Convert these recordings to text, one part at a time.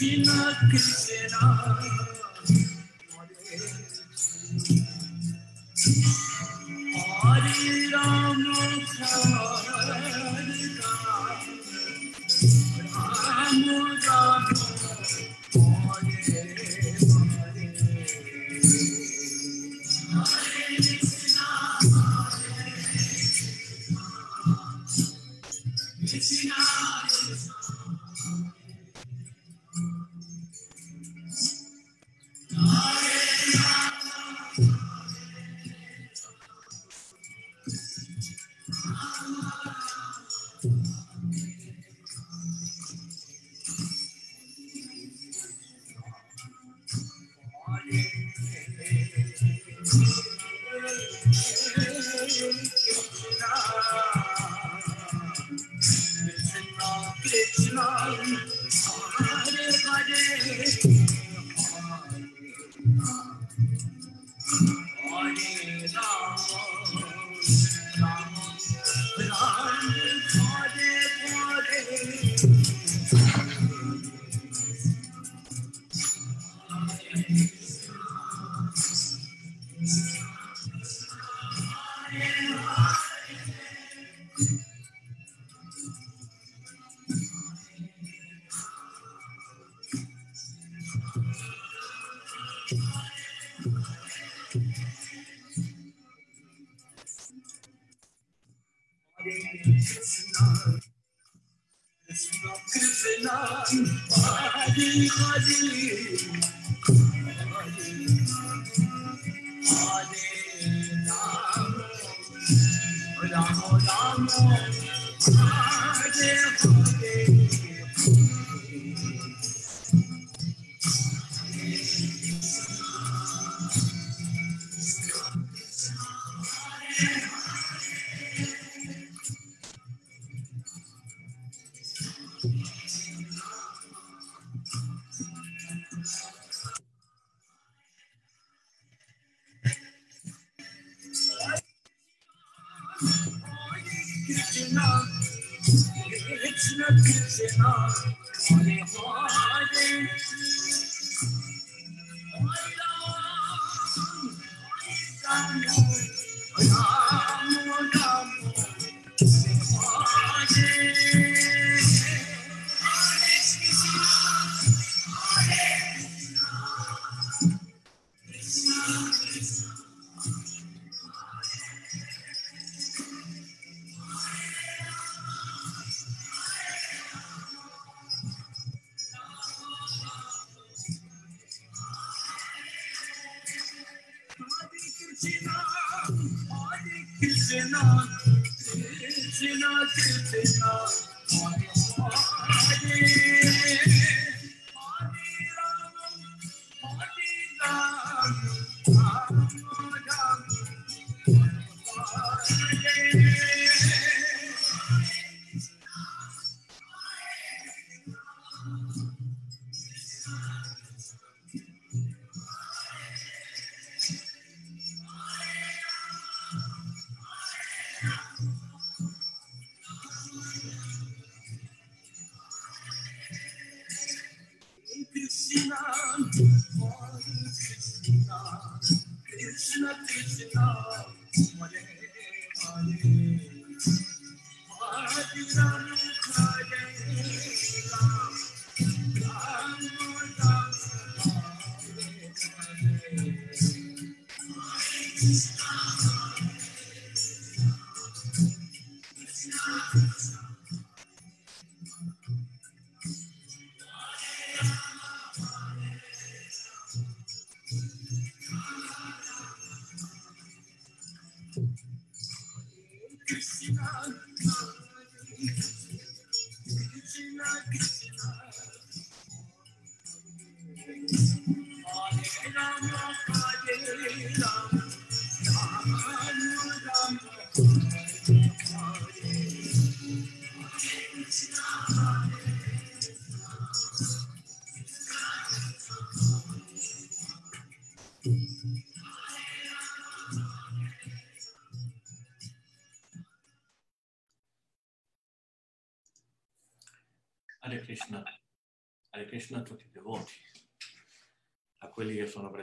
Krishna Krishna Hare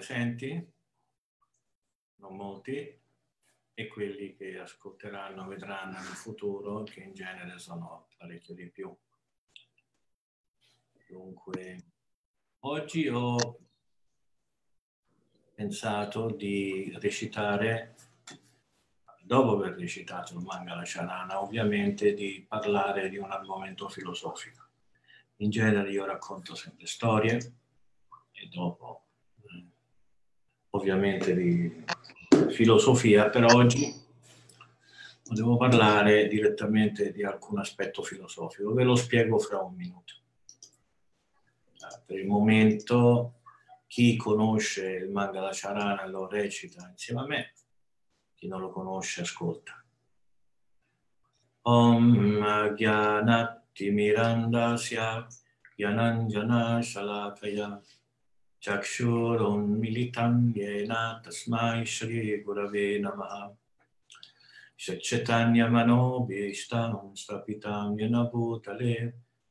Presenti, non molti, e quelli che ascolteranno, vedranno nel futuro, che in genere sono parecchio di più. Dunque, oggi ho pensato di recitare, dopo aver recitato il Mangala Charana, ovviamente di parlare di un argomento filosofico. In genere io racconto sempre storie e dopo ovviamente di filosofia, però oggi volevo parlare direttamente di alcun aspetto filosofico, ve lo spiego fra un minuto. Ah, per il momento chi conosce il manga La Charana lo recita insieme a me, chi non lo conosce ascolta. Om Gyanati Mirandasya Gyananjana Shalakaya चक्षुरुन्मिलितं येन तस्मै श्रीगुरवे नमः सच्चैतन्यमनोभीष्टं स्थापितं येन भूतले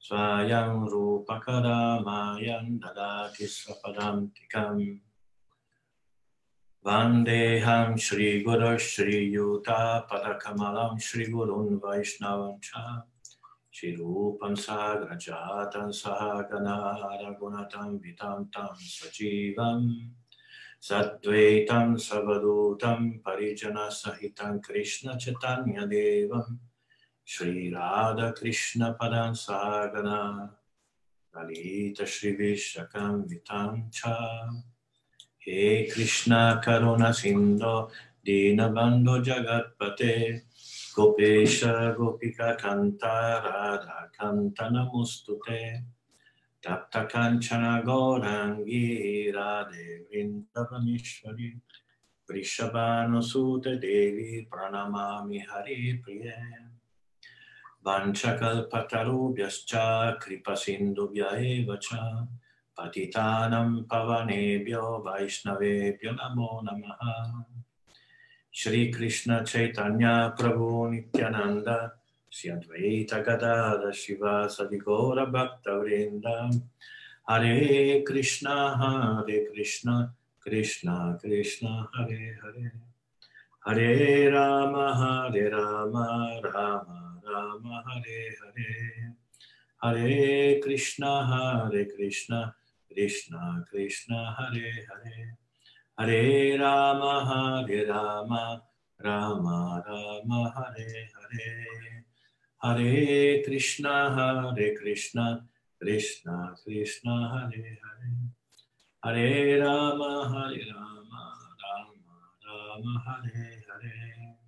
स्वयं रूपकरामायं ददाति स्वपदान्तिकम् Vandeham Shri Guru Shri Yuta Padakamalam Shri Gurun Vaishnavam Cha Shirupam Sagrajatan Sahagana Ragunatam Vitam Tam Sajivam Sadvaitam Savadutam Parijana Sahitam Krishna Chaitanya Devam Shri Radha Krishna Padan Sagana Lalita Shri Vishakam Vitam Cha He Krishna Karuna Sindho Dinabando Jagatpate Gopesha Gopika Kanta Radha Kanta Namustute Tapta Kanchana Gaurangi Radhe Vrindavanishwari Vrishabhanu Sute Devi Pranamami Hari Priye. Vanchakalpatarubhyascha Kripasindubhya eva cha Patitanam Pavanebhyo Vaishnavebhyo Namo Namaha Shri Krishna Chaitanya Prabhu Nityananda Sri Advaita Gadada Shiva Sadigora Bhakta Vrinda. Hare Krishna Hare Krishna Krishna Krishna Hare Hare. Hare Rama Hare Rama Rama Rama Hare Hare. Hare Krishna Hare Krishna Krishna Krishna Hare Hare Hare Rama, Hare Rama, Rama Rama, Hare Hare. Hare Krishna, Hare Krishna, Krishna Krishna, Hare Hare. Hare Rama, Hare Rama, Rama Rama, Hare Hare.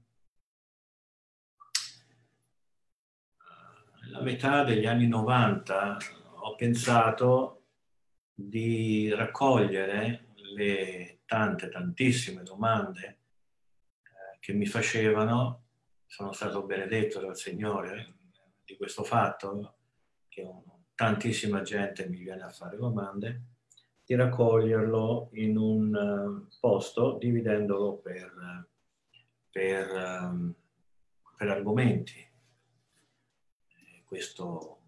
Nella metà degli anni 90 ho pensato di raccogliere le tante, tantissime domande eh, che mi facevano, sono stato benedetto dal Signore di questo fatto, che tantissima gente mi viene a fare domande, di raccoglierlo in un uh, posto dividendolo per, per, um, per argomenti. Questo,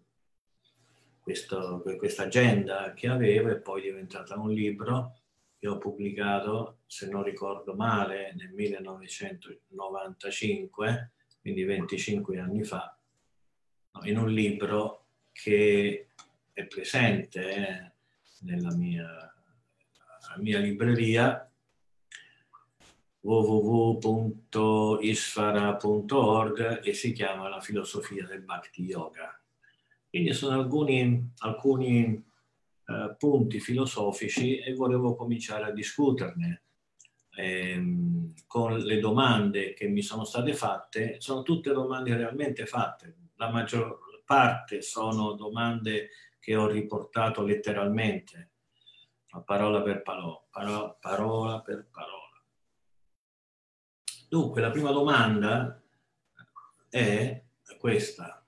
questo, questa agenda che avevo è poi diventata un libro che ho pubblicato, se non ricordo male, nel 1995, quindi 25 anni fa, in un libro che è presente eh, nella mia, mia libreria www.isfara.org e si chiama La filosofia del Bhakti Yoga. Quindi sono alcuni, alcuni eh, punti filosofici e volevo cominciare a discuterne. Eh, con le domande che mi sono state fatte, sono tutte domande realmente fatte, la maggior parte sono domande che ho riportato letteralmente, parola per parola, parola, parola per parola. Dunque, la prima domanda è questa.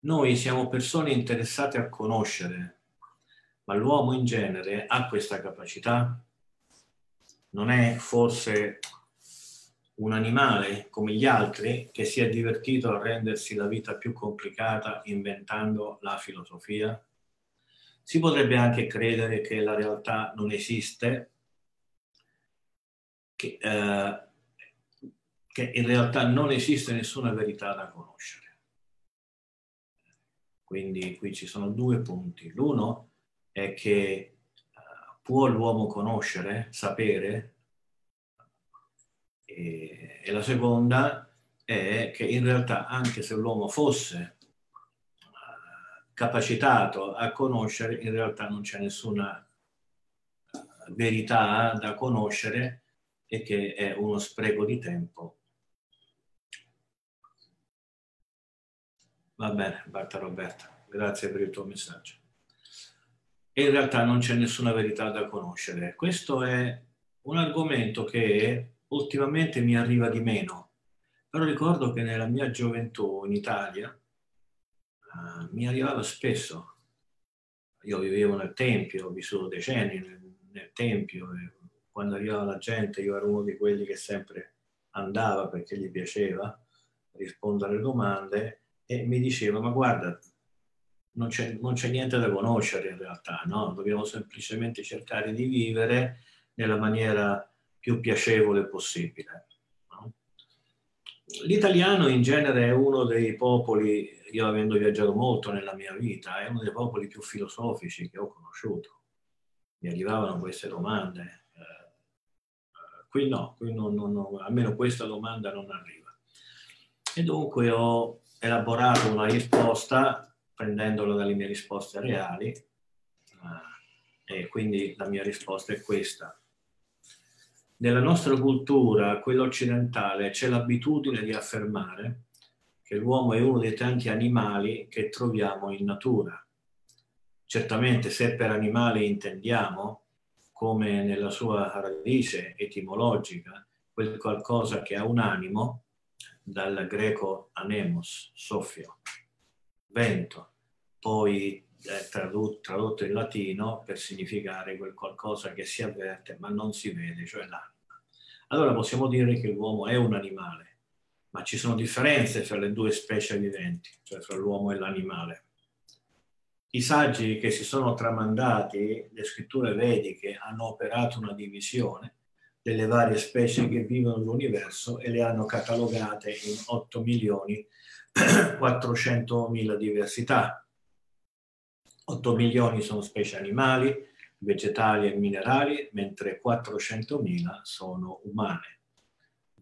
Noi siamo persone interessate a conoscere ma l'uomo in genere ha questa capacità? Non è forse un animale come gli altri che si è divertito a rendersi la vita più complicata inventando la filosofia? Si potrebbe anche credere che la realtà non esiste, che, eh, che in realtà non esiste nessuna verità da conoscere. Quindi qui ci sono due punti. L'uno è che uh, può l'uomo conoscere, sapere, e, e, la seconda è che in realtà anche se l'uomo fosse uh, capacitato a conoscere, in realtà non c'è nessuna uh, verità da conoscere e che è uno spreco di tempo Va bene, Barta Roberta, grazie per il tuo messaggio. E in realtà non c'è nessuna verità da conoscere. Questo è un argomento che ultimamente mi arriva di meno, però ricordo che nella mia gioventù in Italia uh, mi arrivava spesso. Io vivevo nel Tempio, ho vissuto decenni nel, nel Tempio quando arrivava la gente io ero uno di quelli che sempre andava perché gli piaceva rispondere alle domande e mi diceva, ma guarda, non c'è, non c'è niente da conoscere in realtà, no? dobbiamo semplicemente cercare di vivere nella maniera più piacevole possibile. No? L'italiano in genere è uno dei popoli, io avendo viaggiato molto nella mia vita, è uno dei popoli più filosofici che ho conosciuto. Mi arrivavano queste domande. Eh, qui no, qui non, non, non, almeno questa domanda non arriva. E dunque ho elaborato una risposta prendendolo dalle mie risposte reali eh, e quindi la mia risposta è questa. Nella nostra cultura, quella occidentale, c'è l'abitudine di affermare che l'uomo è uno dei tanti animali che troviamo in natura. Certamente se per animale intendiamo, come nella sua radice etimologica, quel qualcosa che ha un animo, dal greco anemos, soffio, vento, poi è tradotto, tradotto in latino per significare quel qualcosa che si avverte ma non si vede, cioè l'anima. Allora possiamo dire che l'uomo è un animale, ma ci sono differenze fra le due specie viventi, cioè fra l'uomo e l'animale. I saggi che si sono tramandati, le scritture vediche, hanno operato una divisione delle varie specie che vivono nell'universo e le hanno catalogate in 8 milioni 400 mila diversità. 8 milioni sono specie animali, vegetali e minerali, mentre 400 mila sono umane.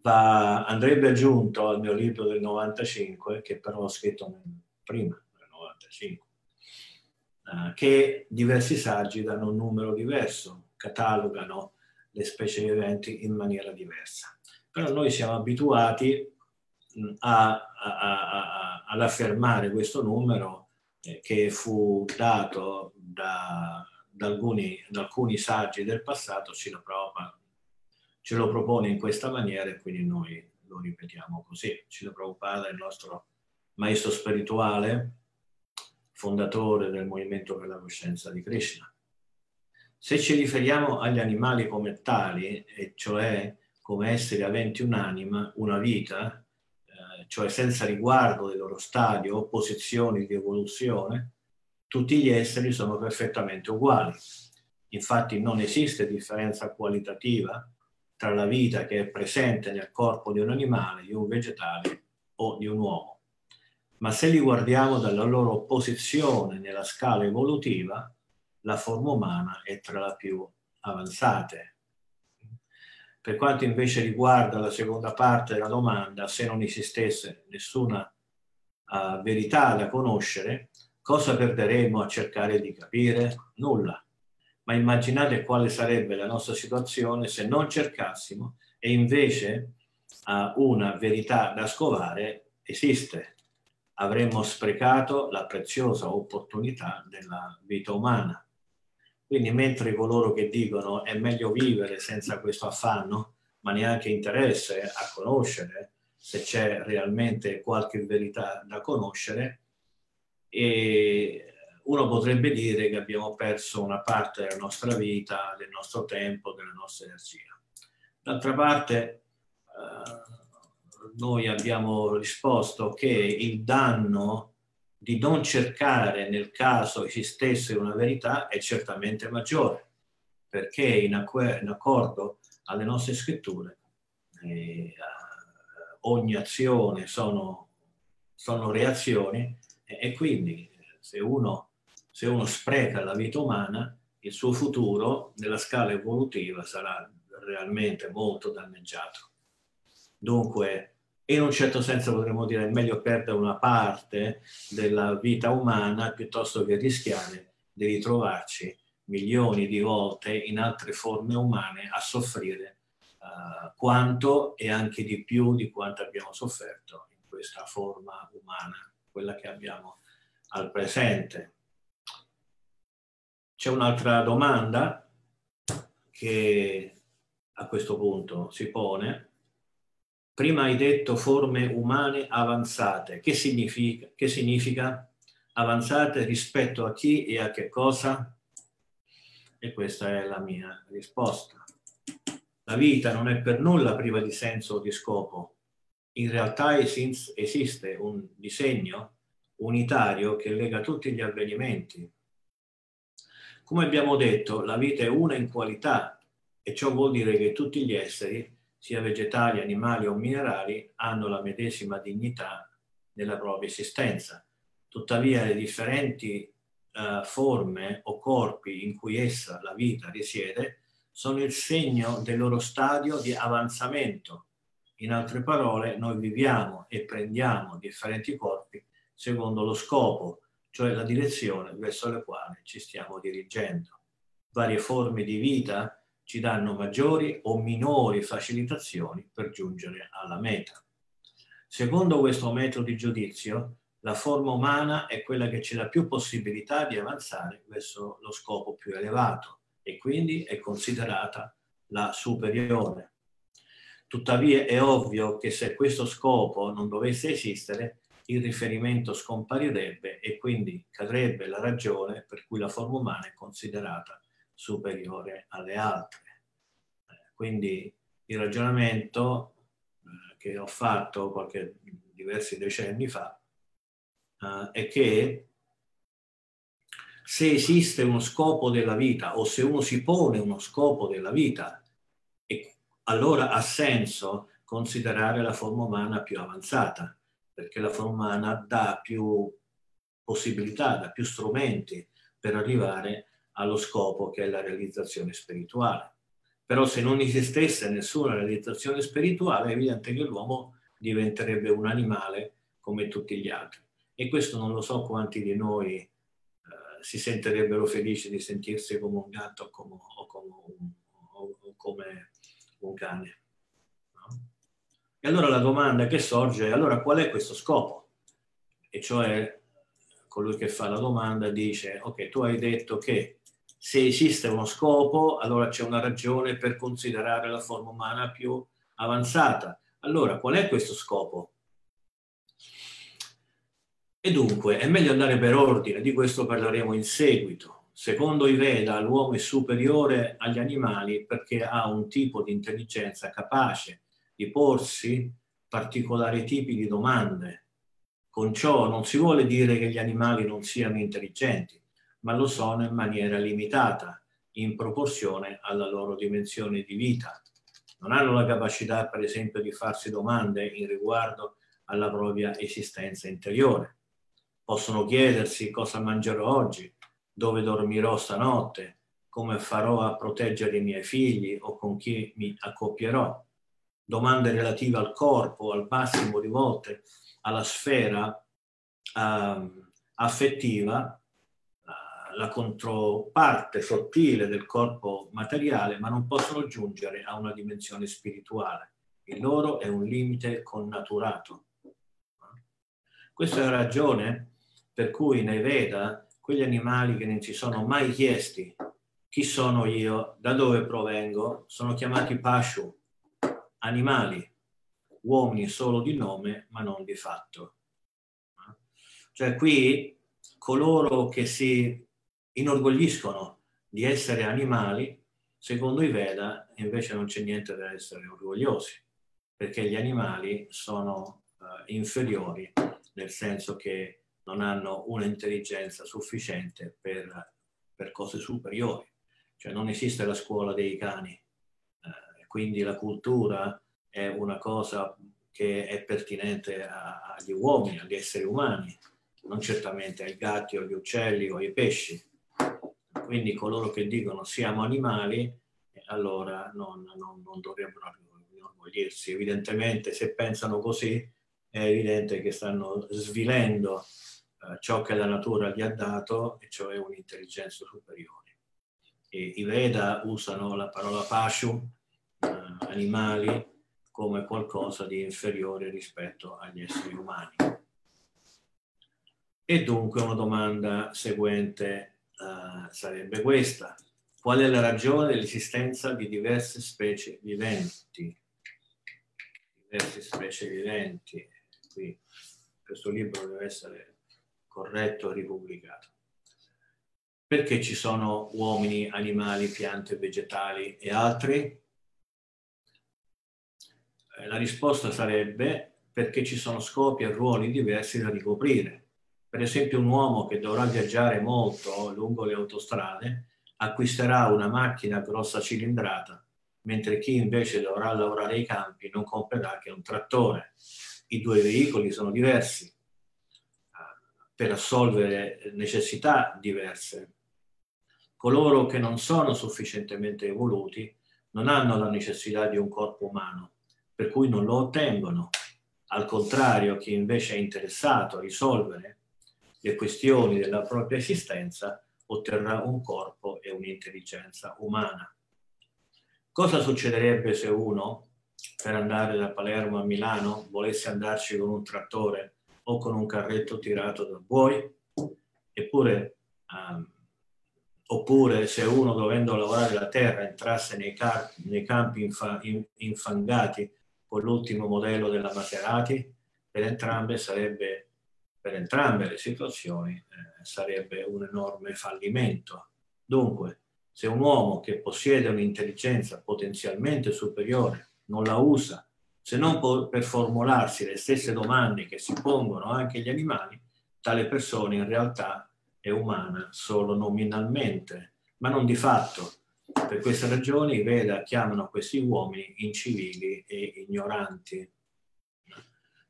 Va, andrebbe aggiunto al mio libro del 95, che però ho scritto prima del 95, eh, che diversi saggi danno un numero diverso, catalogano le specie viventi in maniera diversa. Però noi siamo abituati a, a, a, ad affermare questo numero che fu dato da, da, alcuni, da, alcuni, saggi del passato, lo, prova, ce lo propone in questa maniera e quindi noi lo ripetiamo così. Cilo Prabhupada è il nostro maestro spirituale, fondatore del movimento per la coscienza di Krishna se ci riferiamo agli animali come tali, e cioè come esseri aventi un'anima, una vita, eh, cioè senza riguardo del loro stadio o posizioni di evoluzione, tutti gli esseri sono perfettamente uguali. Infatti non esiste differenza qualitativa tra la vita che è presente nel corpo di un animale, di un vegetale o di un uomo. Ma se li guardiamo dalla loro posizione nella scala evolutiva, la forma umana è tra le più avanzate. Per quanto invece riguarda la seconda parte della domanda, se non esistesse nessuna uh, verità da conoscere, cosa perderemo a cercare di capire? Nulla. Ma immaginate quale sarebbe la nostra situazione se non cercassimo e invece uh, una verità da scovare esiste. Avremmo sprecato la preziosa opportunità della vita umana. Quindi mentre coloro che dicono è meglio vivere senza questo affanno, ma neanche interesse a conoscere se c'è realmente qualche verità da conoscere, e uno potrebbe dire che abbiamo perso una parte della nostra vita, del nostro tempo, della nostra energia. D'altra parte, eh, noi abbiamo risposto che il danno di non cercare nel caso esistesse una verità è certamente maggiore, perché in, accordo alle nostre scritture eh, ogni azione sono, sono reazioni e, e quindi se uno, se uno spreca la vita umana, il suo futuro nella scala evolutiva sarà realmente molto danneggiato. Dunque, in un certo senso potremmo dire è meglio perdere una parte della vita umana piuttosto che rischiare di ritrovarci milioni di volte in altre forme umane a soffrire uh, quanto e anche di più di quanto abbiamo sofferto in questa forma umana, quella che abbiamo al presente. C'è un'altra domanda che a questo punto si pone. Prima hai detto forme umane avanzate. Che significa? Che significa avanzate rispetto a chi e a che cosa? E questa è la mia risposta. La vita non è per nulla priva di senso o di scopo. In realtà esiste un disegno unitario che lega tutti gli avvenimenti. Come abbiamo detto, la vita è una in qualità e ciò vuol dire che tutti gli esseri, sia vegetali, animali o minerali, hanno la medesima dignità nella propria esistenza. Tuttavia le differenti uh, forme o corpi in cui essa, la vita, risiede, sono il segno del loro stadio di avanzamento. In altre parole, noi viviamo e prendiamo differenti corpi secondo lo scopo, cioè la direzione verso la quale ci stiamo dirigendo. Varie forme di vita ci danno maggiori o minori facilitazioni per giungere alla meta. Secondo questo metodo di giudizio, la forma umana è quella che ci dà più possibilità di avanzare verso lo scopo più elevato e quindi è considerata la superiore. Tuttavia è ovvio che se questo scopo non dovesse esistere, il riferimento scomparirebbe e quindi cadrebbe la ragione per cui la forma umana è considerata superiore alle altre. Eh, quindi il ragionamento eh, che ho fatto qualche, diversi decenni fa eh, è che se esiste uno scopo della vita o se uno si pone uno scopo della vita, allora ha senso considerare la forma umana più avanzata perché la forma umana dà più possibilità, dà più strumenti per arrivare allo scopo che è la realizzazione spirituale. Però se non esistesse nessuna realizzazione spirituale è evidente che l'uomo diventerebbe un animale come tutti gli altri. E questo non lo so quanti di noi eh, si sentirebbero felici di sentirsi come un gatto o come, o come, un, o come un cane. E allora la domanda che sorge è allora qual è questo scopo? E cioè colui che fa la domanda dice ok, tu hai detto che se esiste uno scopo, allora c'è una ragione per considerare la forma umana più avanzata. Allora, qual è questo scopo? E dunque, è meglio andare per ordine, di questo parleremo in seguito. Secondo i Veda, l'uomo è superiore agli animali perché ha un tipo di intelligenza capace di porsi particolari tipi di domande. Con ciò non si vuole dire che gli animali non siano intelligenti, ma lo sono in maniera limitata, in proporzione alla loro dimensione di vita. Non hanno la capacità, per esempio, di farsi domande in riguardo alla propria esistenza interiore. Possono chiedersi cosa mangerò oggi, dove dormirò stanotte, come farò a proteggere i miei figli o con chi mi accoppierò domande relative al corpo, al massimo di volte alla sfera um, affettiva, la controparte sottile del corpo materiale, ma non possono giungere a una dimensione spirituale. Il loro è un limite connaturato. Questa è la ragione per cui nei Veda quegli animali che non si sono mai chiesti chi sono io, da dove provengo, sono chiamati Pashu, animali, uomini solo di nome ma non di fatto. Cioè qui coloro che si inorgogliscono di essere animali, secondo i Veda invece non c'è niente da essere orgogliosi, perché gli animali sono uh, inferiori, nel senso che non hanno un'intelligenza sufficiente per, per cose superiori. Cioè non esiste la scuola dei cani, eh, quindi la cultura è una cosa che è pertinente a, agli uomini, agli esseri umani, non certamente ai gatti o agli uccelli o ai pesci. Quindi coloro che dicono siamo animali, allora non, non, non dovrebbero inorgoglirsi. Evidentemente se pensano così è evidente che stanno svilendo eh, ciò che la natura gli ha dato, e cioè un'intelligenza superiore. E I Veda usano la parola pashu, eh, animali, come qualcosa di inferiore rispetto agli esseri umani. E dunque una domanda seguente uh, sarebbe questa. Qual è la ragione dell'esistenza di diverse specie viventi? Diverse specie viventi. Qui questo libro deve essere corretto e ripubblicato. Perché ci sono uomini, animali, piante, vegetali e altri? Eh, la risposta sarebbe perché ci sono scopi e ruoli diversi da ricoprire. Per esempio un uomo che dovrà viaggiare molto lungo le autostrade acquisterà una macchina grossa cilindrata, mentre chi invece dovrà lavorare ai campi non comprerà che un trattore. I due veicoli sono diversi eh, per assolvere necessità diverse. Coloro che non sono sufficientemente evoluti non hanno la necessità di un corpo umano, per cui non lo ottengono. Al contrario, chi invece è interessato a risolvere le questioni della propria esistenza otterrà un corpo e un'intelligenza umana. Cosa succederebbe se uno, per andare da Palermo a Milano, volesse andarci con un trattore o con un carretto tirato da buoi? Eppure, um, oppure se uno dovendo lavorare la terra entrasse nei, car- nei campi infa- in- infangati con l'ultimo modello della Maserati, per entrambe, sarebbe, per entrambe le situazioni eh, sarebbe un enorme fallimento. Dunque, se un uomo che possiede un'intelligenza potenzialmente superiore non la usa, se non per formularsi le stesse domande che si pongono anche gli animali, tale persona in realtà è umana solo nominalmente, ma non di fatto, per queste ragioni i Veda chiamano questi uomini incivili e ignoranti.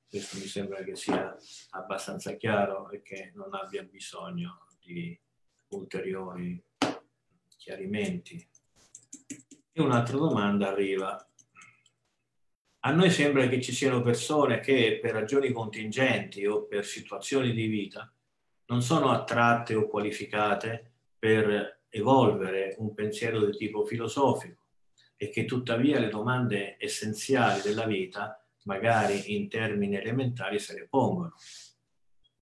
Questo mi sembra che sia abbastanza chiaro e che non abbia bisogno di ulteriori chiarimenti. E un'altra domanda arriva. A noi sembra che ci siano persone che per ragioni contingenti o per situazioni di vita non sono attratte o qualificate per evolvere un pensiero di tipo filosofico e che tuttavia le domande essenziali della vita, magari in termini elementari, se le pongono.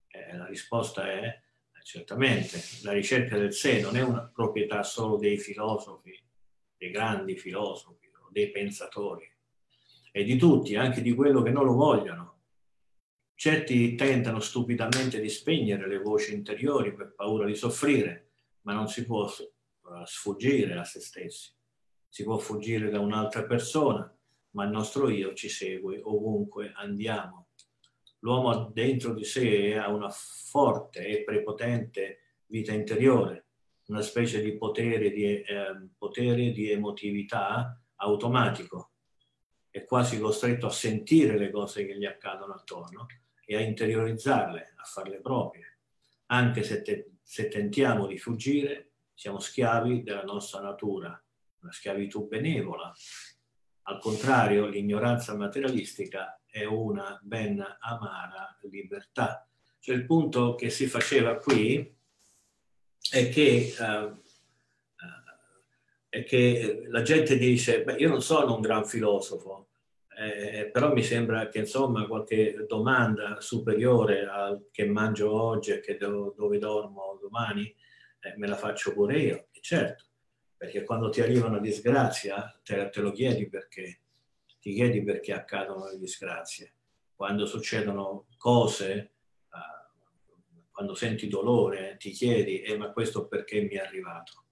Eh, la risposta è eh, certamente la ricerca del sé non è una proprietà solo dei filosofi, dei grandi filosofi o dei pensatori, è di tutti, anche di quello che non lo vogliono. Certi tentano stupidamente di spegnere le voci interiori per paura di soffrire, ma non si può sfuggire a se stessi. Si può fuggire da un'altra persona, ma il nostro io ci segue ovunque andiamo. L'uomo dentro di sé ha una forte e prepotente vita interiore, una specie di potere di, eh, potere di emotività automatico. È quasi costretto a sentire le cose che gli accadono attorno e a interiorizzarle, a farle proprie, anche se te, se tentiamo di fuggire, siamo schiavi della nostra natura, una schiavitù benevola. Al contrario, l'ignoranza materialistica è una ben amara libertà. Cioè il punto che si faceva qui è che, uh, è che la gente dice, beh, io non sono un gran filosofo, eh, però mi sembra che insomma qualche domanda superiore al che mangio oggi e che do, dove dormo domani eh, me la faccio pure io, e certo, perché quando ti arriva una disgrazia te, te lo chiedi perché, ti chiedi perché accadono le disgrazie. Quando succedono cose, eh, quando senti dolore, ti chiedi, eh, ma questo perché mi è arrivato?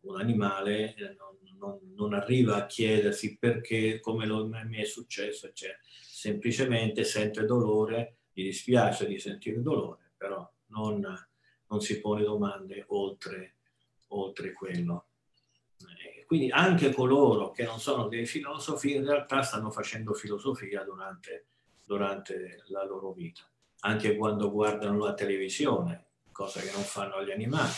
Un animale eh, non non, non, arriva a chiedersi perché, come lo, mi è successo, eccetera. Semplicemente sente dolore, gli dispiace di sentire dolore, però non, non si pone domande oltre, oltre quello. Quindi anche coloro che non sono dei filosofi in realtà stanno facendo filosofia durante, durante la loro vita, anche quando guardano la televisione, cosa che non fanno gli animali.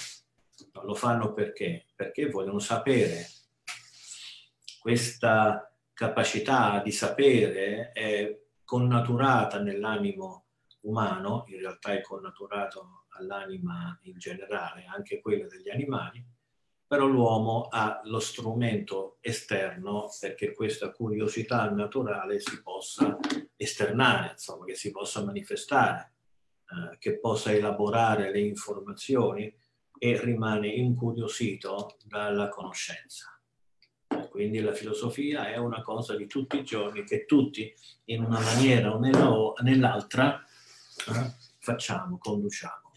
No, lo fanno perché? Perché vogliono sapere. Questa capacità di sapere è connaturata nell'animo umano, in realtà è connaturato all'anima in generale, anche quella degli animali, però l'uomo ha lo strumento esterno perché questa curiosità naturale si possa esternare, insomma, che si possa manifestare, eh, che possa elaborare le informazioni e rimane incuriosito dalla conoscenza. Quindi la filosofia è una cosa di tutti i giorni che tutti, in una maniera o nell'altra, eh, facciamo, conduciamo.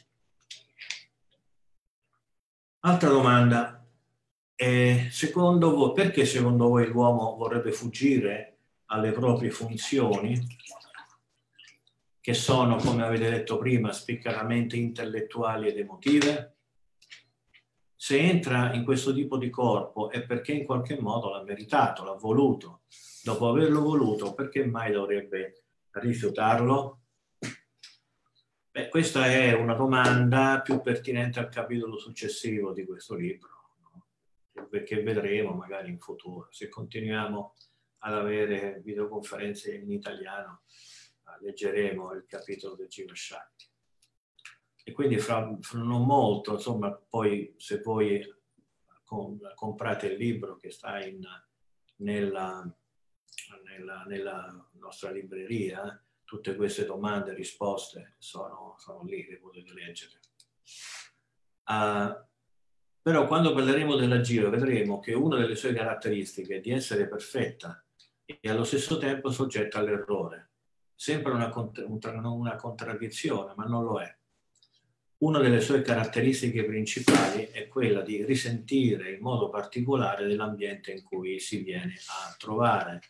Altra domanda. Secondo voi, perché secondo voi l'uomo vorrebbe fuggire alle proprie funzioni, che sono, come avete detto prima, spiccatamente intellettuali ed emotive? Se entra in questo tipo di corpo è perché in qualche modo l'ha meritato, l'ha voluto. Dopo averlo voluto, perché mai dovrebbe rifiutarlo? Beh, questa è una domanda più pertinente al capitolo successivo di questo libro perché vedremo magari in futuro, se continuiamo ad avere videoconferenze in italiano, eh, leggeremo il capitolo del Giro Shakti. E quindi fra, fra, non molto, insomma, poi se voi comprate il libro che sta in, nella, nella, nella, nostra libreria, tutte queste domande e risposte sono, sono lì, le potete leggere. Uh, però quando parleremo della Giro vedremo che una delle sue caratteristiche è di essere perfetta e allo stesso tempo soggetta all'errore. Sembra una, una contraddizione, ma non lo è. Una delle sue caratteristiche principali è quella di risentire in modo particolare dell'ambiente in cui si viene a trovare.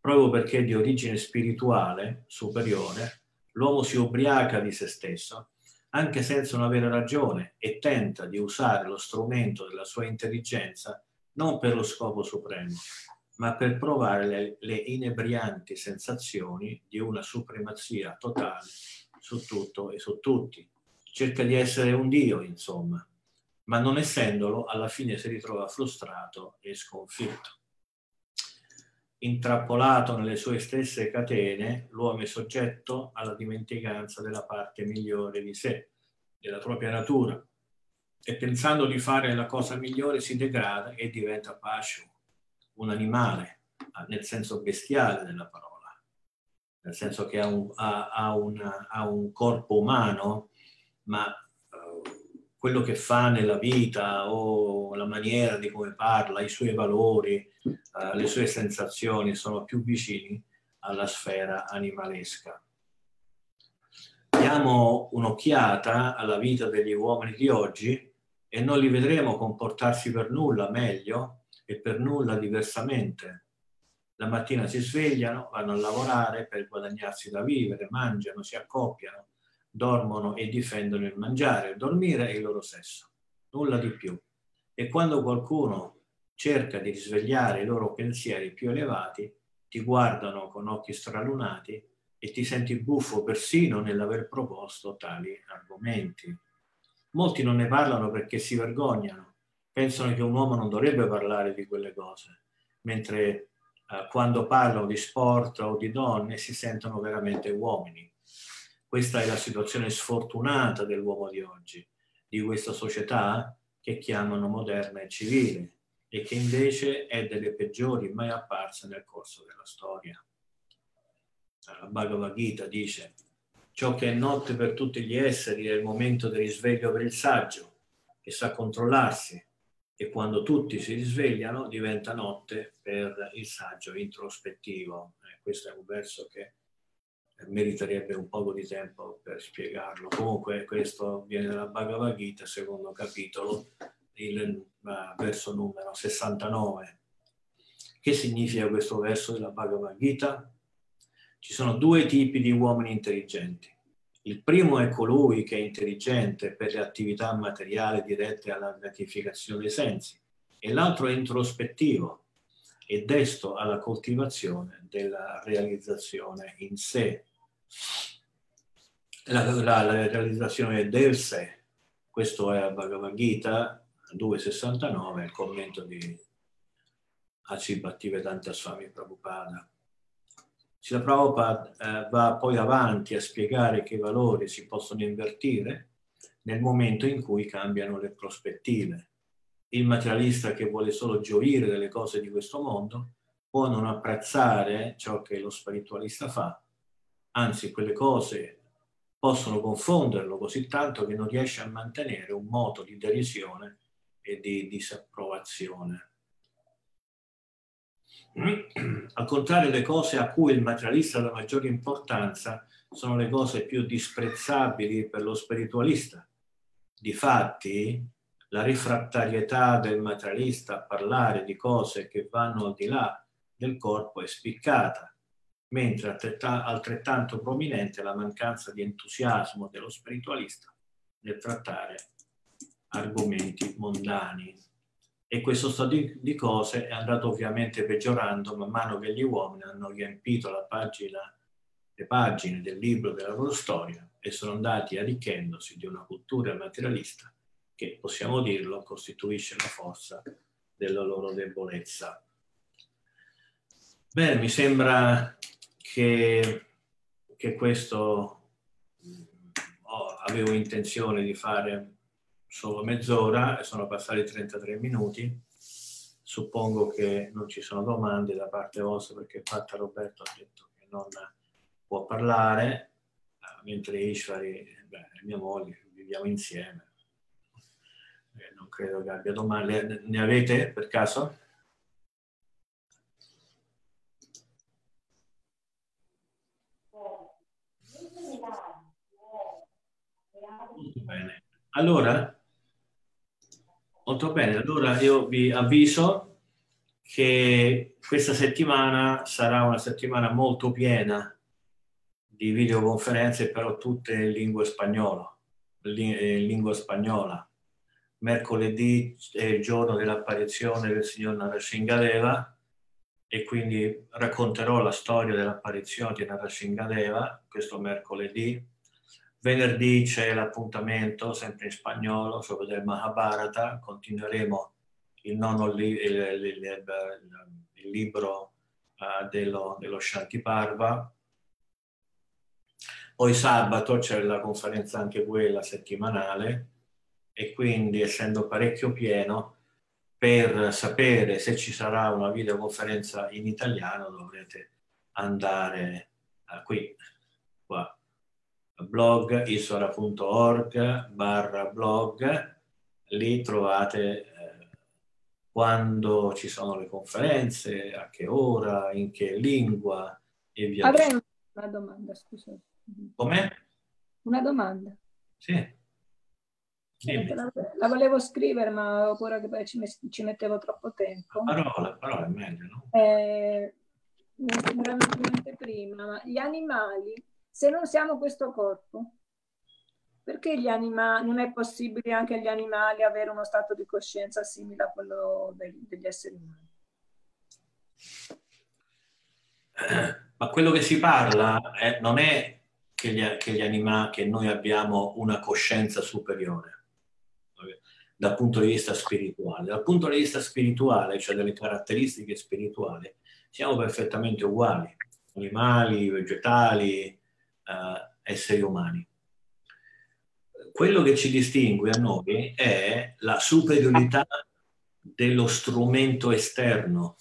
Proprio perché di origine spirituale superiore, l'uomo si ubriaca di se stesso anche senza una vera ragione, e tenta di usare lo strumento della sua intelligenza non per lo scopo supremo, ma per provare le, le inebrianti sensazioni di una supremazia totale su tutto e su tutti. Cerca di essere un Dio, insomma, ma non essendolo, alla fine si ritrova frustrato e sconfitto. Intrappolato nelle sue stesse catene, l'uomo è soggetto alla dimenticanza della parte migliore di sé, della propria natura, e pensando di fare la cosa migliore si degrada e diventa pascio, un animale, nel senso bestiale della parola, nel senso che ha un, ha, ha una, ha un corpo umano, ma quello che fa nella vita o la maniera di come parla, i suoi valori, eh, le sue sensazioni sono più vicini alla sfera animalesca. Diamo un'occhiata alla vita degli uomini di oggi e non li vedremo comportarsi per nulla meglio e per nulla diversamente. La mattina si svegliano, vanno a lavorare per guadagnarsi da vivere, mangiano, si accoppiano, dormono e difendono il mangiare, il dormire e il loro sesso, nulla di più. E quando qualcuno cerca di risvegliare i loro pensieri più elevati, ti guardano con occhi stralunati e ti senti buffo persino nell'aver proposto tali argomenti. Molti non ne parlano perché si vergognano, pensano che un uomo non dovrebbe parlare di quelle cose, mentre eh, quando parlano di sport o di donne si sentono veramente uomini questa è la situazione sfortunata dell'uomo di oggi, di questa società che chiamano moderna e civile e che invece è delle peggiori mai apparse nel corso della storia. La Bhagavad Gita dice ciò che è notte per tutti gli esseri è il momento del risveglio per il saggio, che sa controllarsi, e quando tutti si risvegliano diventa notte per il saggio introspettivo. Eh, questo è un verso che meriterebbe un po' di tempo per spiegarlo. Comunque questo viene dalla Bhagavad Gita, secondo capitolo, il verso numero 69. Che significa questo verso della Bhagavad Gita? Ci sono due tipi di uomini intelligenti, Il primo è colui che è intelligente per le attività materiali dirette alla gratificazione dei sensi e l'altro è introspettivo e desto alla coltivazione della realizzazione in sé. La, la, la realizzazione del sé, questo è Bhagavad Gita 2.69, il commento di Aci Bhaktivedanta Swami Prabhupada. Sila Prabhupada eh, va poi avanti a spiegare che i valori si possono invertire nel momento in cui cambiano le prospettive. Il materialista che vuole solo gioire delle cose di questo mondo può non apprezzare ciò che lo spiritualista fa, anzi quelle cose possono confonderlo così tanto che non riesce a mantenere un moto di derisione e di disapprovazione. Al contrario, le cose a cui il materialista dà maggiore importanza sono le cose più disprezzabili per lo spiritualista. Difatti, la rifrattarietà del materialista a parlare di cose che vanno al di là del corpo è spiccata, mentre altrettanto prominente la mancanza di entusiasmo dello spiritualista nel trattare argomenti mondani. E questo stato di, cose è andato ovviamente peggiorando man mano che gli uomini hanno riempito la pagina, le pagine del libro della loro storia e sono andati arricchendosi di una cultura materialista che, possiamo dirlo, costituisce la forza della loro debolezza. Bene, mi sembra che, che questo oh, avevo intenzione di fare solo mezz'ora e sono passati 33 minuti. Suppongo che non ci sono domande da parte vostra perché Patta Roberto ha detto che non può parlare, eh, mentre Ishvari, beh, mia moglie, viviamo insieme. Eh, non credo che abbia domande. Ne avete per caso? Molto bene. Allora, Molto bene, allora io vi avviso che questa settimana sarà una settimana molto piena di videoconferenze, però tutte in lingua spagnola. In lingua spagnola. Mercoledì è il giorno dell'apparizione del signor Narashingadeva e quindi racconterò la storia dell'apparizione di Narashingadeva questo mercoledì Venerdì c'è l'appuntamento, sempre in spagnolo, sopra del Mahabharata. Continueremo il, nono li, il, il, il, libro uh, dello, dello Parva. Poi sabato c'è la conferenza anche quella settimanale e quindi essendo parecchio pieno, per sapere se ci sarà una videoconferenza in italiano dovrete andare uh, qui, blog isora.org barra blog, lì trovate eh, quando ci sono le conferenze, a che ora, in che lingua e via Avrei una domanda, scusa. Com'è? Una domanda. Sì. La, la, volevo scrivere, ma ho paura che poi ci, ci mettevo troppo tempo. Parola, parola è meglio, no? Eh, prima, ma gli animali se non siamo questo corpo, perché gli animali, non è possibile anche agli animali avere uno stato di coscienza simile a quello degli, degli esseri umani? Ma quello che si parla è, non è che, gli, che, gli anima, che noi abbiamo una coscienza superiore dal punto di vista spirituale. Dal punto di vista spirituale, cioè delle caratteristiche spirituali, siamo perfettamente uguali, animali, vegetali, esseri umani. Quello che ci distingue a noi è la superiorità dello strumento esterno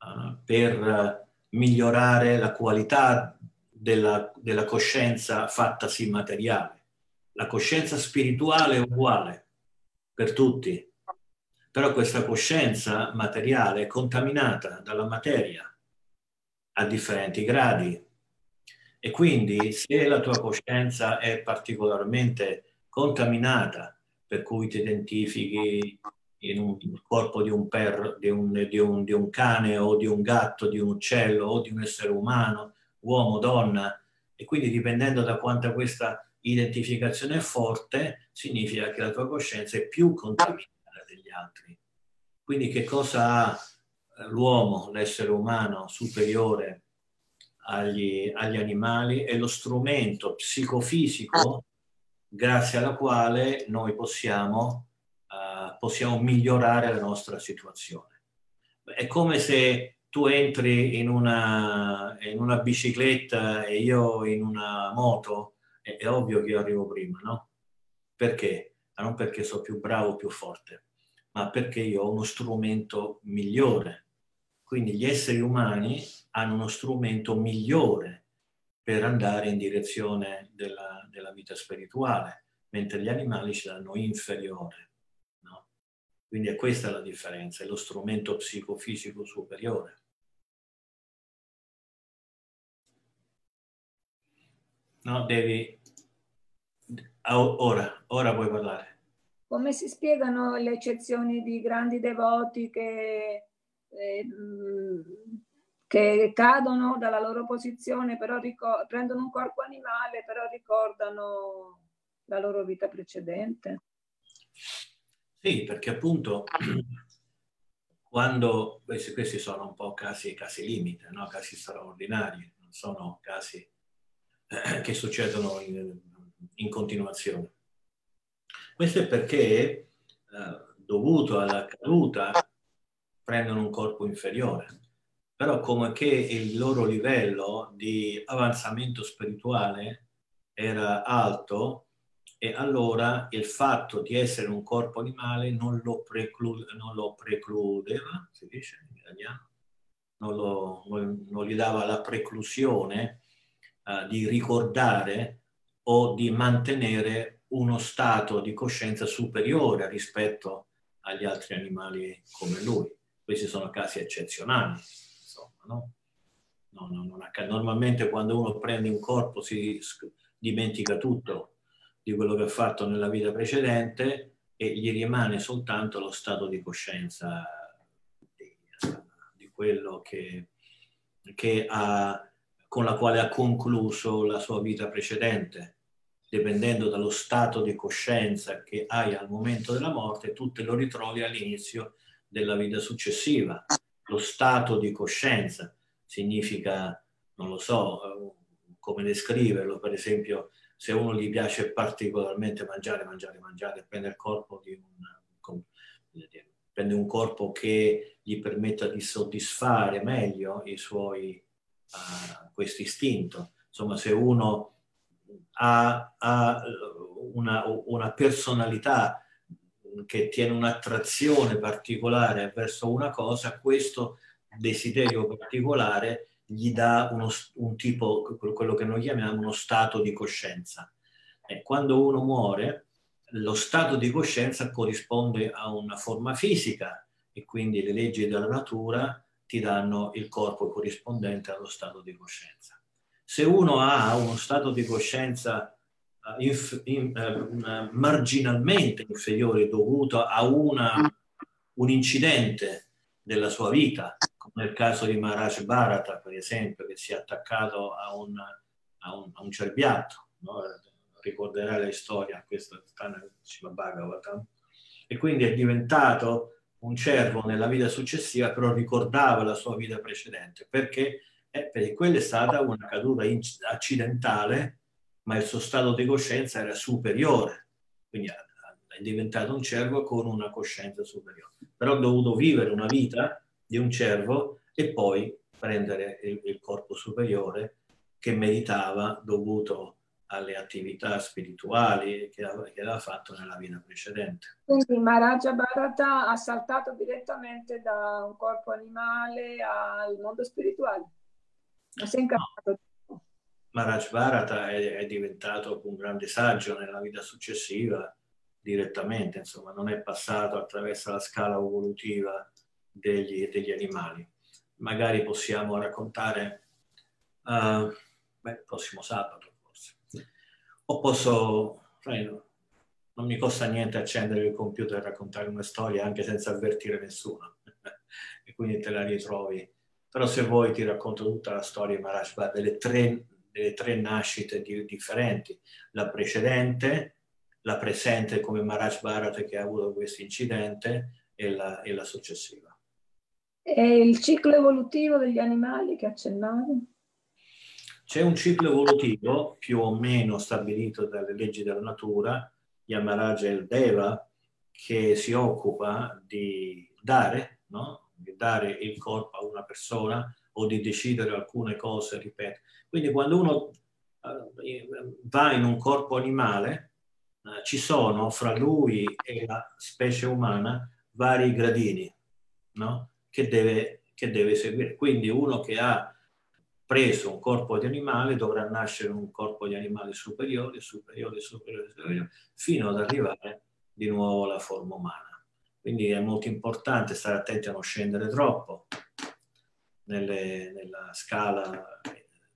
uh, per migliorare la qualità della, della coscienza fattasi materiale. La coscienza spirituale è uguale per tutti, però questa coscienza materiale è contaminata dalla materia a differenti gradi, e quindi se la tua coscienza è particolarmente contaminata, per cui ti identifichi in un corpo di un, per, di, un, di, un, di un cane o di un gatto, di un uccello o di un essere umano, uomo, donna, E quindi dipendendo da quanta questa identificazione è forte, significa che la tua coscienza è più contaminata degli altri. Quindi che cosa ha eh, l'uomo, l'essere umano superiore agli, agli animali? È lo strumento psicofisico grazie alla quale noi possiamo, uh, possiamo migliorare la nostra situazione. È come se tu entri in una, in una bicicletta e io in una moto, è, è ovvio che io arrivo prima, no? Perché? Ma non perché sono più bravo o più forte, ma perché io ho uno strumento migliore. Quindi gli esseri umani hanno uno strumento migliore per andare in direzione della, della vita spirituale, mentre gli animali ce l'hanno inferiore. No? Quindi è questa la differenza, è lo strumento psicofisico superiore. No, devi... Ora, ora puoi parlare. Come si spiegano le eccezioni di grandi devoti che, eh, che cadono dalla loro posizione, però ricor- prendono un corpo animale, però ricordano la loro vita precedente? Sì, perché appunto quando questi, questi sono un po' casi, casi limite, no? casi straordinari, non sono casi eh, che succedono in, in, continuazione. Questo è perché, eh, dovuto alla caduta, prendono un corpo inferiore. Però come che il loro livello di avanzamento spirituale era alto e allora il fatto di essere un corpo animale non lo, preclu- non lo precludeva, si dice in italiano, non, lo, non, non gli dava la preclusione uh, di ricordare o di mantenere uno stato di coscienza superiore rispetto agli altri animali come lui. Questi sono casi eccezionali, insomma, no? No, no, Normalmente quando uno prende un corpo si dimentica tutto di quello che ha fatto nella vita precedente e gli rimane soltanto lo stato di coscienza di, di quello che, che ha con la quale ha concluso la sua vita precedente. Dipendendo dallo stato di coscienza che hai al momento della morte, tu te lo ritrovi all'inizio della vita successiva. Lo stato di coscienza significa, non lo so, come descriverlo, per esempio se uno gli piace particolarmente mangiare, mangiare, mangiare, prende il corpo di un, prende un corpo che gli permetta di soddisfare meglio i suoi uh, questo istinto. Insomma, se uno ha, ha una, una personalità che tiene un'attrazione particolare verso una cosa, questo desiderio particolare gli dà uno, un tipo, quello che noi chiamiamo uno stato di coscienza. E quando uno muore, lo stato di coscienza corrisponde a una forma fisica e quindi le leggi della natura ti danno il corpo corrispondente allo stato di coscienza. Se uno ha uno stato di coscienza inf- in, uh, marginalmente inferiore dovuto a una, un incidente della sua vita, come nel caso di Maharaj Bharata, per esempio, che si è attaccato a un, a un, a un cerbiatto, no? ricorderai la storia, questa sta nel Bhagavatam, e quindi è diventato un cervo nella vita successiva, però ricordava la sua vita precedente, perché, eh, perché quella è stata una caduta accidentale, ma il suo stato di coscienza era superiore, quindi è diventato un cervo con una coscienza superiore. Però ha dovuto vivere una vita di un cervo e poi prendere il, il corpo superiore che meritava dovuto alle attività spirituali che, aveva fatto nella vita precedente. Quindi Maharaja Bharata ha saltato direttamente da un corpo animale al mondo spirituale. Ma si è incappato. Maharaj Bharata è, è, diventato un grande saggio nella vita successiva direttamente, insomma, non è passato attraverso la scala evolutiva degli, degli animali. Magari possiamo raccontare uh, beh, il prossimo sabato o posso, non mi costa niente accendere il computer e raccontare una storia anche senza avvertire nessuno e quindi te la ritrovi. Però se vuoi ti racconto tutta la storia di Maharaj delle tre, delle tre nascite di, differenti, la precedente, la presente come Maharaj Bharat che ha avuto questo incidente e la, e la successiva. E il ciclo evolutivo degli animali che accennavo? C'è un ciclo evolutivo più o meno stabilito dalle leggi della natura, Yamaraja e il Deva, che si occupa di dare, no? di dare il corpo a una persona o di decidere alcune cose, ripeto. Quindi quando uno eh, va in un corpo animale, eh, ci sono fra lui e la specie umana vari gradini no? che, deve, che deve seguire. Quindi uno che ha preso un corpo di animale dovrà nascere un corpo di animale superiore, superiore, superiore, superiore, fino ad arrivare di nuovo alla forma umana. Quindi è molto importante stare attenti a non scendere troppo nelle, nella scala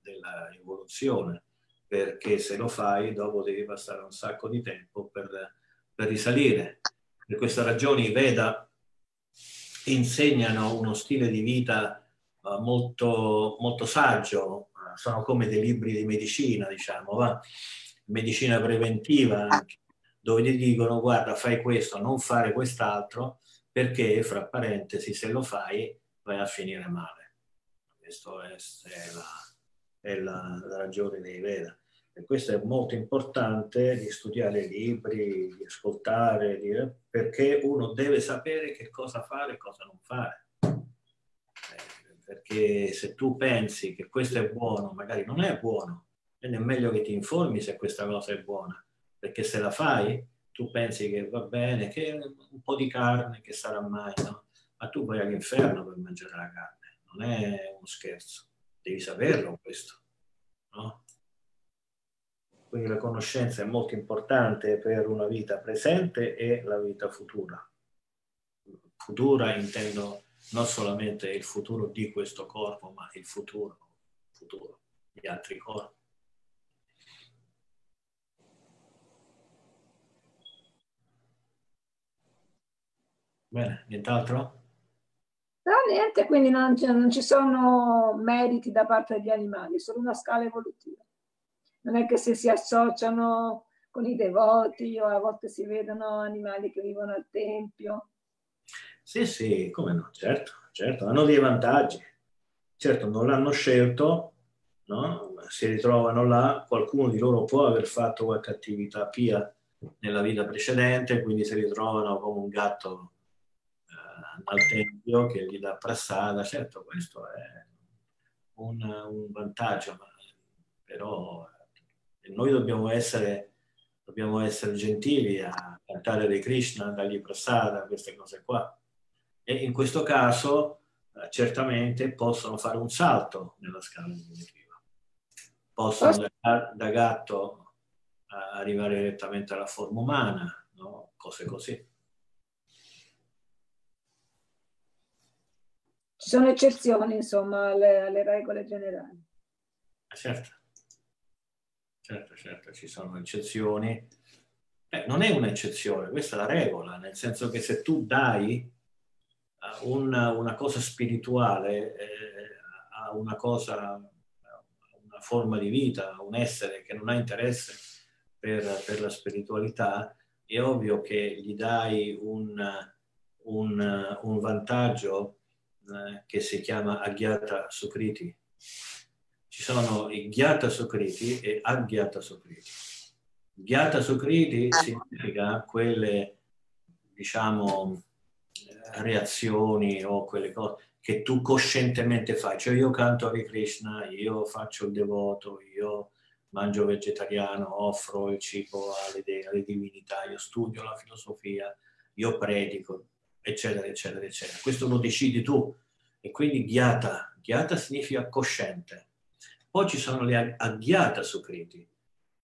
dell'evoluzione, perché se lo fai dopo devi passare un sacco di tempo per, per risalire. Per questa ragione i Veda insegnano uno stile di vita eh, molto, molto saggio, sono come dei libri di medicina, diciamo, va? medicina preventiva anche, dove ti dicono guarda fai questo, non fare quest'altro, perché fra parentesi se lo fai vai a finire male. Questa è, è, la, è la, la, ragione dei Veda. E questo è molto importante di studiare libri, di ascoltare, di, perché uno deve sapere che cosa fare e cosa non fare perché se tu pensi che questo è buono, magari non è buono, quindi è meglio che ti informi se questa cosa è buona, perché se la fai, tu pensi che va bene, che un po' di carne, che sarà mai, no? Ma tu vai all'inferno per mangiare la carne, non è uno scherzo, devi saperlo questo, no? Quindi la conoscenza è molto importante per una vita presente e la vita futura. Futura intendo non solamente il futuro di questo corpo, ma il futuro, futuro di altri corpi. Bene, nient'altro? No, niente, quindi non, non, ci sono meriti da parte degli animali, solo una scala evolutiva. Non è che se si associano con i devoti o a volte si vedono animali che vivono al tempio, sì, sì, come no, certo, certo, hanno dei vantaggi. Certo, non l'hanno scelto, no? si ritrovano là, qualcuno di loro può aver fatto qualche attività pia nella vita precedente, quindi si ritrovano come un gatto al tempio che gli dà prassata. Certo, questo è un, un vantaggio, ma, però eh, noi dobbiamo essere, dobbiamo essere gentili a cantare di Krishna, dargli prassata, queste cose qua e in questo caso eh, certamente possono fare un salto nella scala evolutiva. Possono da, da gatto eh, arrivare direttamente alla forma umana, no? cose così. Ci sono eccezioni, insomma, alle, alle regole generali. Eh, certo, certo, certo, ci sono eccezioni. Eh, non è un'eccezione, questa è la regola, nel senso che se tu dai una, una cosa spirituale eh, a una cosa, una forma di vita, un essere che non ha interesse per, per la spiritualità, è ovvio che gli dai un, un, un vantaggio eh, che si chiama Aghyata Sukriti. Ci sono i Ghyata Sukriti e Aghyata Sukriti. Ghyata Sukriti significa quelle, diciamo, reazioni o quelle cose che tu coscientemente fai. Cioè io canto Hare Krishna, io faccio il devoto, io mangio vegetariano, offro il cibo alle, alle divinità, io studio la filosofia, io predico, eccetera, eccetera, eccetera. Questo lo decidi tu. E quindi ghiata, ghiata significa cosciente. Poi ci sono le aghiata sukriti,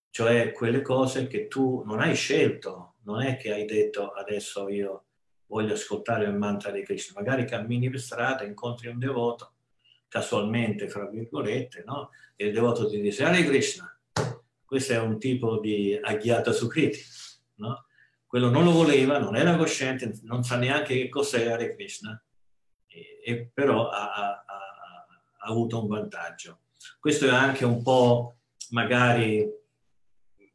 cioè quelle cose che tu non hai scelto, non è che hai detto adesso io voglio ascoltare il mantra di Krishna. Magari cammini per strada, incontri un devoto, casualmente, fra virgolette, no? E il devoto ti dice, Hare Krishna. Questo è un tipo di aghiata sukriti, no? Quello non lo voleva, non era cosciente, non sa neanche che cos'è Hare Krishna, e, e però ha, ha, ha, avuto un vantaggio. Questo è anche un po' magari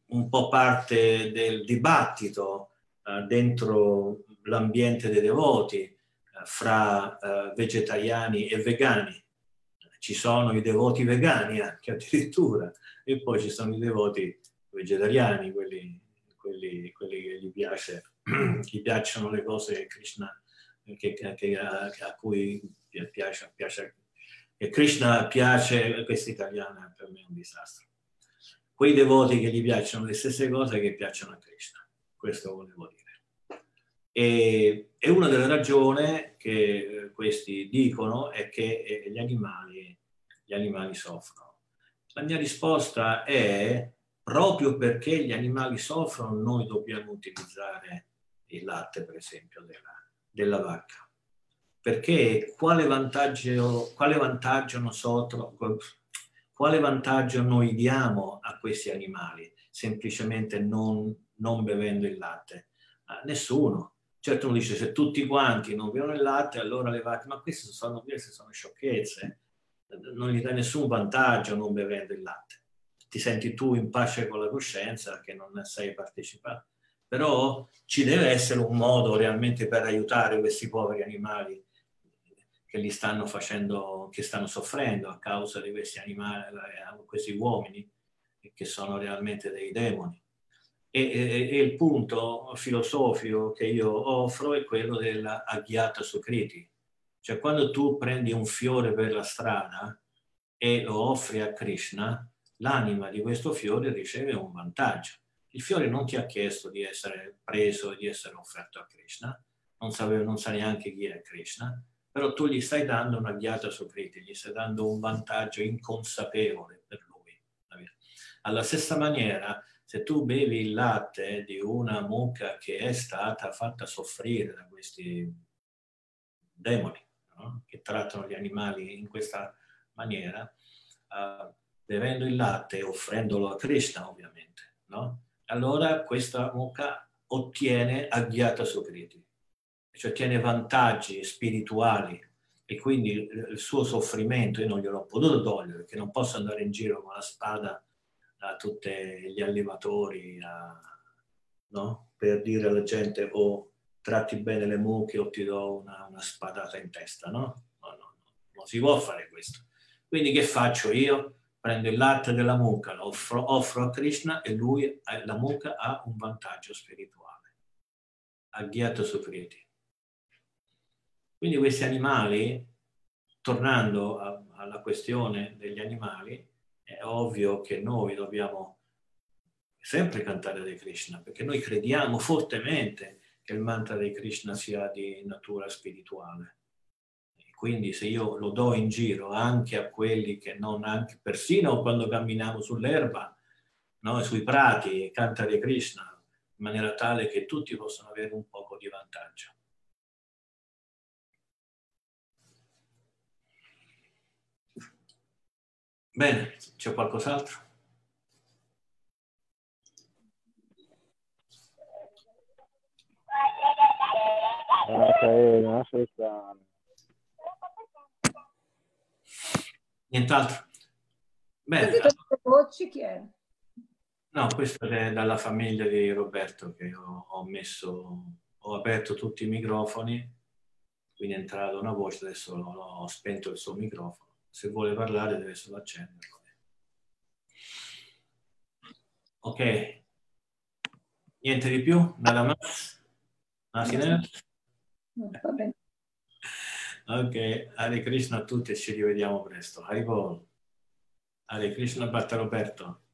un po' parte del dibattito eh, dentro l'ambiente dei devoti eh, fra eh, vegetariani e vegani. Ci sono i devoti vegani anche addirittura e poi ci sono i devoti vegetariani, quelli, quelli, quelli che gli, piace, gli piacciono le cose Krishna, che, che, a, a, cui piace, piace, che Krishna piace, questa italiana per me è un disastro. Quei devoti che gli piacciono le stesse cose che piacciono a Krishna, questo volevo dire. E, e una delle ragioni che questi dicono è che eh, gli animali, gli animali soffrono. La mia risposta è proprio perché gli animali soffrono noi dobbiamo utilizzare il latte, per esempio, della, della vacca. Perché quale vantaggio, quale vantaggio nosotros, quale vantaggio noi diamo a questi animali semplicemente non, non bevendo il latte? Ah, nessuno. Certo uno dice se tutti quanti non bevono il latte allora le vacche, ma queste sono, queste sono sciocchezze, non gli dà nessun vantaggio non bevendo il latte. Ti senti tu in pace con la coscienza che non sei partecipato. Però ci deve essere un modo realmente per aiutare questi poveri animali che li stanno facendo, che stanno soffrendo a causa di questi animali, questi uomini che sono realmente dei demoni. E, e, e, il punto filosofico che io offro è quello della aghiata sukriti. Cioè quando tu prendi un fiore per la strada e lo offri a Krishna, l'anima di questo fiore riceve un vantaggio. Il fiore non ti ha chiesto di essere preso e di essere offerto a Krishna, non, sapeva, non sa neanche chi è Krishna, però tu gli stai dando una ghiata sukriti, gli stai dando un vantaggio inconsapevole per lui. Alla stessa maniera, se tu bevi il latte di una mucca che è stata fatta soffrire da questi demoni no? che trattano gli animali in questa maniera, uh, bevendo il latte e offrendolo a Krishna ovviamente, no? allora questa mucca ottiene aghiata sukriti, cioè ottiene vantaggi spirituali e quindi il suo soffrimento io non gliel'ho potuto togliere perché non posso andare in giro con la spada a tutti gli allevatori a, no? per dire alla gente o oh, tratti bene le mucche o ti do una, una spadata in testa, no? No, no, no, non si può fare questo. Quindi che faccio io? Prendo il latte della mucca, lo offro, offro a Krishna e lui, eh, la mucca ha un vantaggio spirituale. Aghiato Sukriti. Quindi questi animali, tornando a, alla questione degli animali, è ovvio che noi dobbiamo sempre cantare Hare Krishna, perché noi crediamo fortemente che il mantra di Krishna sia di natura spirituale. Quindi se io lo do in giro anche a quelli che non, anche persino quando camminiamo sull'erba, no, sui prati, canta Hare Krishna, in maniera tale che tutti possano avere un poco di vantaggio. Bene, c'è qualcos'altro? Nient'altro. Bene. Voci chi è? No, questo è dalla famiglia di Roberto che ho, ho messo, ho aperto tutti i microfoni, quindi è entrata una voce, adesso ho spento il suo microfono se vuole parlare deve solo accenderlo. Ok, niente di più, nada más, nada Va bene. Ok, Hare Krishna a tutti e ci rivediamo presto. Haribol. Hare Krishna Batta Roberto.